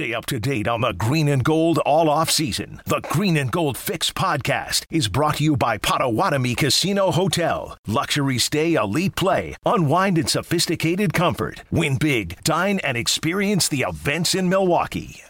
Stay up to date on the green and gold all off season. The Green and Gold Fix podcast is brought to you by Potawatomi Casino Hotel. Luxury stay, elite play, unwind in sophisticated comfort. Win big, dine, and experience the events in Milwaukee.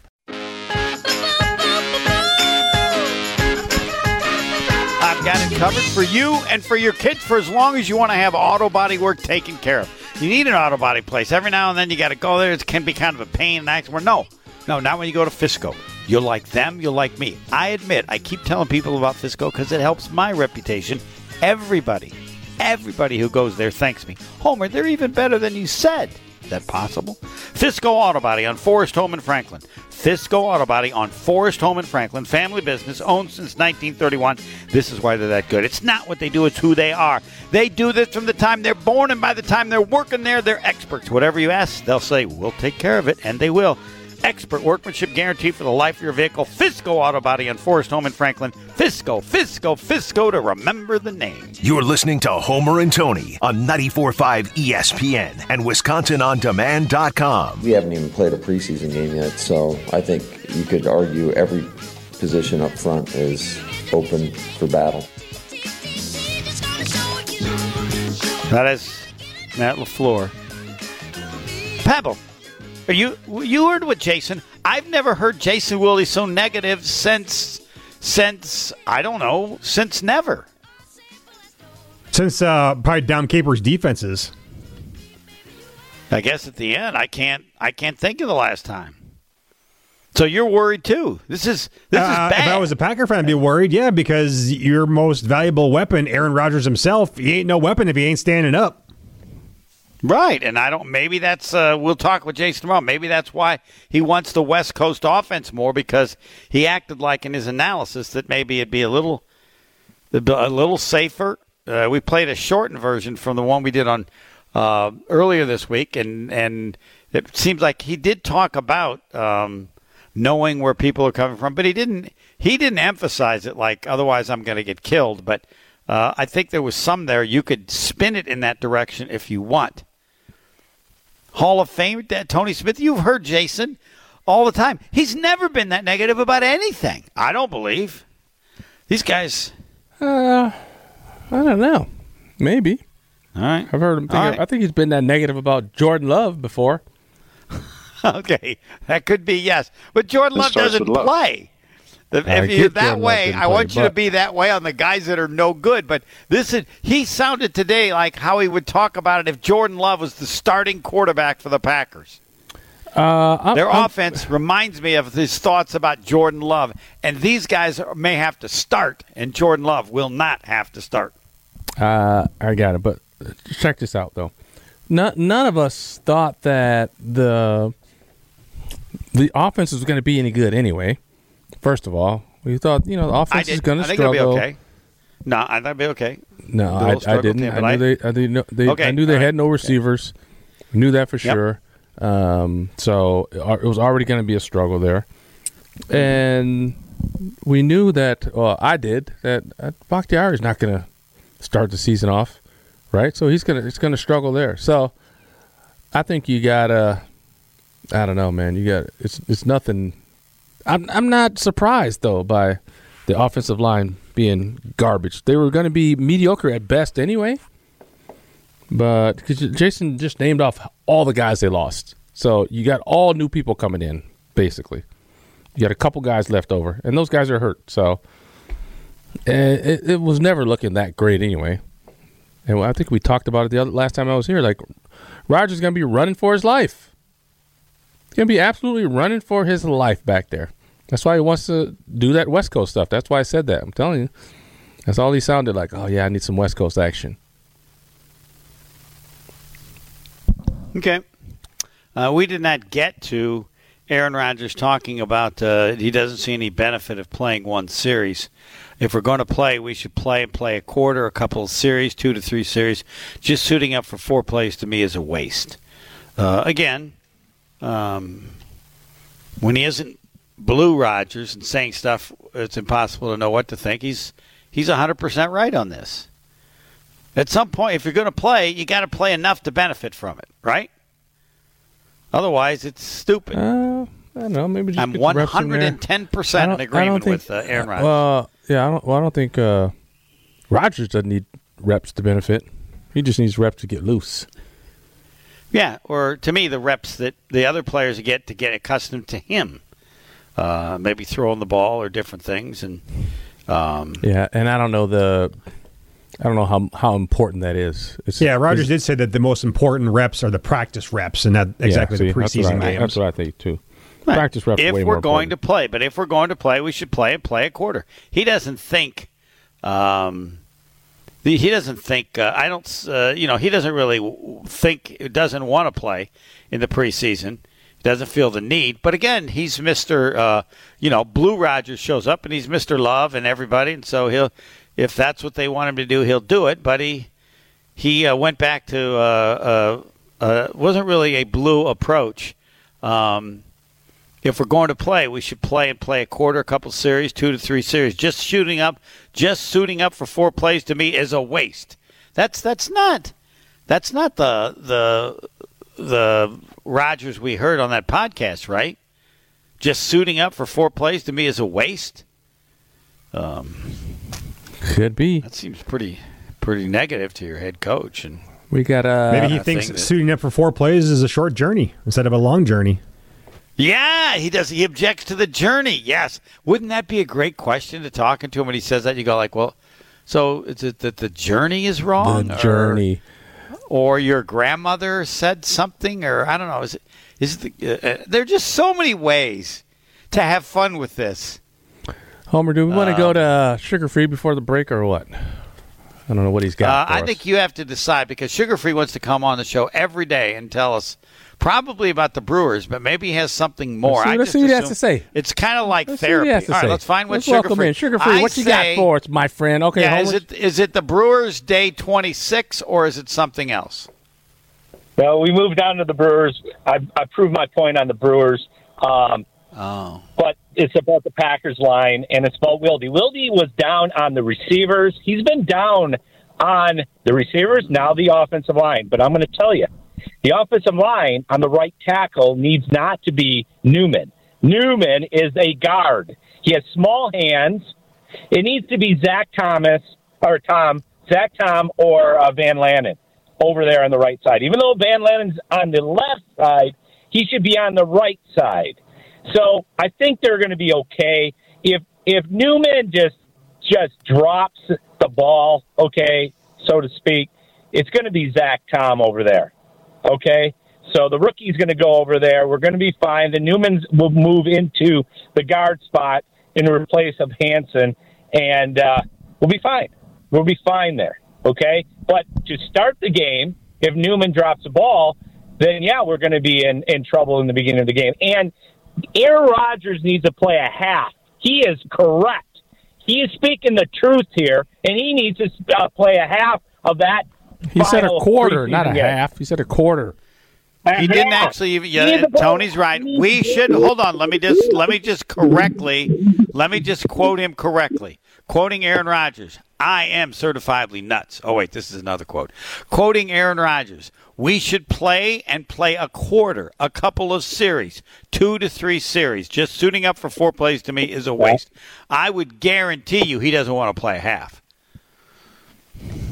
I've got it covered for you and for your kids for as long as you want to have auto body work taken care of. You need an auto body place. Every now and then you got to go there. It can be kind of a pain and accident. No, no, not when you go to Fisco. You'll like them, you'll like me. I admit, I keep telling people about Fisco because it helps my reputation. Everybody, everybody who goes there thanks me. Homer, they're even better than you said. Is that possible? Fisco Auto Body on Forest Home in Franklin. Fisco Auto Body on Forest Home in Franklin. Family business, owned since 1931. This is why they're that good. It's not what they do, it's who they are. They do this from the time they're born, and by the time they're working there, they're experts. Whatever you ask, they'll say, We'll take care of it, and they will. Expert workmanship guarantee for the life of your vehicle. Fisco Auto Body on Forest Home in Franklin. Fisco, Fisco, Fisco to remember the name. You're listening to Homer and Tony on 94.5 ESPN and WisconsinOnDemand.com. We haven't even played a preseason game yet, so I think you could argue every position up front is open for battle. That is Matt LaFleur. Pebble, are you you heard what Jason? I've never heard Jason Wildy so negative since since I don't know since never. Since uh, probably Dom Capers' defenses. I guess at the end, I can't I can't think of the last time. So you're worried too. This is this Uh, is bad. If I was a Packer fan, I'd be worried. Yeah, because your most valuable weapon, Aaron Rodgers himself, he ain't no weapon if he ain't standing up. Right, and I don't. Maybe that's. Uh, we'll talk with Jason tomorrow. Maybe that's why he wants the West Coast offense more because he acted like in his analysis that maybe it'd be a little, a little safer. Uh, we played a shortened version from the one we did on uh, earlier this week, and and it seems like he did talk about um, knowing where people are coming from, but he didn't. He didn't emphasize it like otherwise I'm going to get killed. But uh, I think there was some there. You could spin it in that direction if you want. Hall of Fame, Tony Smith. You've heard Jason all the time. He's never been that negative about anything. I don't believe these guys. Uh, I don't know. Maybe. All right. I've heard him. Think All right. I think he's been that negative about Jordan Love before. Okay, that could be yes, but Jordan It Love doesn't love. play. The- if you're that way, didn't I play, want you to be that way on the guys that are no good. But this is he sounded today like how he would talk about it if Jordan Love was the starting quarterback for the Packers. Uh, I'm, Their I'm- offense reminds me of his thoughts about Jordan Love, and these guys may have to start, and Jordan Love will not have to start. Uh, I got it. But check this out, though. None, none of us thought that the the offense was going to be any good anyway. First of all, we thought you know the offense is going to think it'll struggle. be okay. No, I think it'll be okay. No, I, I didn't. team, I knew I- they. I didn't know they. Okay, I knew they all had right. no receivers. I knew that for Yep. sure. Um, so uh, it was already going to be a struggle there, and we knew that. Well, I did that. Uh, Bakhtiari is not going to start the season off, right? So he's gonna. It's going to struggle there. So I think you gotta. I don't know, man. You got it's. It's nothing. I'm. I'm not surprised though by the offensive line being garbage. They were going to be mediocre at best anyway. But because Jason just named off all the guys they lost, so you got all new people coming in, basically. You got a couple guys left over, and those guys are hurt. So it, it was never looking that great anyway. And I think we talked about it the other last time I was here. Like Rodgers going to be running for his life. Going to be absolutely running for his life back there. That's why he wants to do that West Coast stuff. That's why I said that. I'm telling you. That's all he sounded like. Oh yeah, I need some West Coast action. Okay. Uh, we did not get to Aaron Rodgers talking about uh, he doesn't see any benefit of playing one series. If we're going to play, we should play and play a quarter, a couple of series, two to three series. Just suiting up for four plays to me is a waste. Uh, again, um, when he isn't blue Rodgers and saying stuff, it's impossible to know what to think. He's he's 100% right on this. At some point, if you're going to play, you got to play enough to benefit from it, right? Otherwise, it's stupid. Uh, I don't know. Maybe just I'm get the reps in there. 110 I percent in agreement think- with uh, Aaron Rodgers. Well, yeah, I don't. Well, I don't think uh, Rodgers doesn't need reps to benefit. He just needs reps to get loose. Yeah, or to me, the reps that the other players get to get accustomed to him, uh, maybe throwing the ball or different things, and um, Yeah, and I don't know the. I don't know how how important that is. It's, Yeah, Rodgers did say that the most important reps are the practice reps and not exactly yeah, see, the that's preseason I- games. That's what I think too. Right. Practice reps. If way we're more going important. to play, but if we're going to play, we should play and play a quarter. He doesn't think. Um, the, he doesn't think. Uh, I don't. Uh, you know, he doesn't really think. Doesn't want to play in the preseason. Doesn't feel the need. But again, he's Mister. Uh, you know, Blue Rodgers shows up and he's Mister Love and everybody, and so he'll. If that's what they want him to do, he'll do it. But he he uh, went back to uh, uh, wasn't really a blue approach. Um, if we're going to play, we should play and play a quarter, a couple series, two to three series. Just shooting up, just suiting up for four plays to me is a waste. That's that's not that's not the the the Rodgers we heard on that podcast, right? Just suiting up for four plays to me is a waste. Um, could be. That seems pretty pretty negative to your head coach. And We got uh, Maybe he I thinks think that- suiting up for four plays is a short journey instead of a long journey. Yeah, he does. He objects to the journey. Yes, wouldn't that be a great question to talking to him when he says that? You go like, well, so is it that the journey is wrong? the or- journey. or your grandmother said something, or I don't know. Is it? Is the? Uh, uh, there are just so many ways to have fun with this. Homer, do we want to go to uh, sugar free before the break or what? I don't know what he's got. for I us. think you have to decide because Sugar Free wants to come on the show every day and tell us probably about the Brewers, but maybe he has something more. Let's see- I let's just see what he has to say. It's kind of like Let's see what he therapy. All right, say. let's find what Let's Sugar welcome Free. in. Sugar free. I What you say- got for us, my friend? Okay, Yeah, is it is it the Brewers Day twenty six or is it something else? Well, we moved on to the Brewers. I, I proved my point on the Brewers. Um, Oh, but it's about the Packers line, and it's about Wildy. Wildy was down on the receivers. He's been down on the receivers, now the offensive line. But I'm going to tell you, the offensive line on the right tackle needs not to be Newman. Newman is a guard. He has small hands. It needs to be Zach Thomas or Tom, Zach Tom or uh, Van Lanen over there on the right side. Even though Van Lanen's on the left side, he should be on the right side. So I think they're going to be okay if if Newman just just drops the ball, okay, so to speak. It's going to be Zach Tom over there, okay. So the rookie's going to go over there. We're going to be fine. The Newmans will move into the guard spot in replace of Hanson, and uh, we'll be fine. We'll be fine there, okay. But to start the game, if Newman drops the ball, then yeah, we're going to be in, in trouble in the beginning of the game. And Aaron Rodgers needs to play a half. He is correct. He is speaking the truth here, and he needs to uh, play a half of that. he said a quarter, not a game. half. He said a quarter. he didn't actually even. Yeah, needs Tony's right. We should hold on. Let me just let me just correctly. Let me just quote him correctly. Quoting Aaron Rodgers, "I am certifiably nuts." Oh wait, this is another quote. Quoting Aaron Rodgers, "We should play and play a quarter, a couple of series, two to three series. Just suiting up for four plays to me is a waste. I would guarantee you he doesn't want to play a half.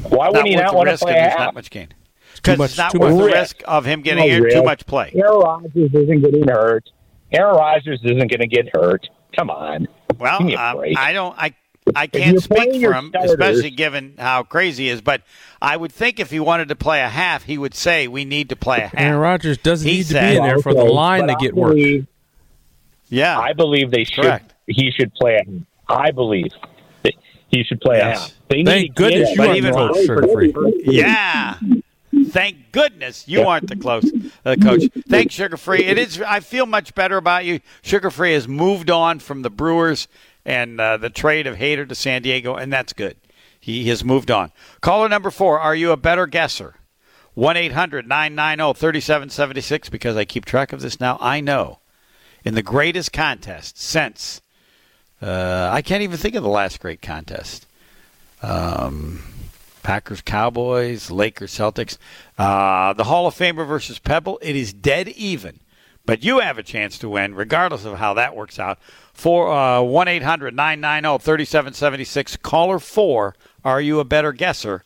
Why would Not he not want to play a half? not much gain." Because it's not too worth much the risk. risk of him getting No here too much play. Aaron Rodgers isn't getting hurt. Aaron Rodgers isn't going to get hurt. Come on. Well, Give me a um, break. I don't. I I can't speak for him, starters- especially given how crazy he is. But I would think if he wanted to play a half, he would say we need to play a half. Aaron Rodgers doesn't He need to be in there for the line to get I work. yeah, I believe they should. Correct. He should play a half. I believe that he should play Yes. a half. They Thank to goodness you him are in the the coach, line Sugar for Free. every- yeah. Thank goodness you aren't the close uh, coach. Thanks, Sugar Free. It is. I feel much better about you. Sugar Free has moved on from the Brewers and uh, the trade of Hader to San Diego, and that's good. He has moved on. Caller number four. Are you a better guesser? 1 800 990 3776 because I keep track of this now. I know in the greatest contest since, uh, I can't even think of the last great contest. Um, Packers, Cowboys, Lakers, Celtics. Uh, the Hall of Famer versus Pebble. It is dead even But you have a chance to win, regardless of how that works out. For uh, 1 800 990 3776, caller 4, are you a better guesser?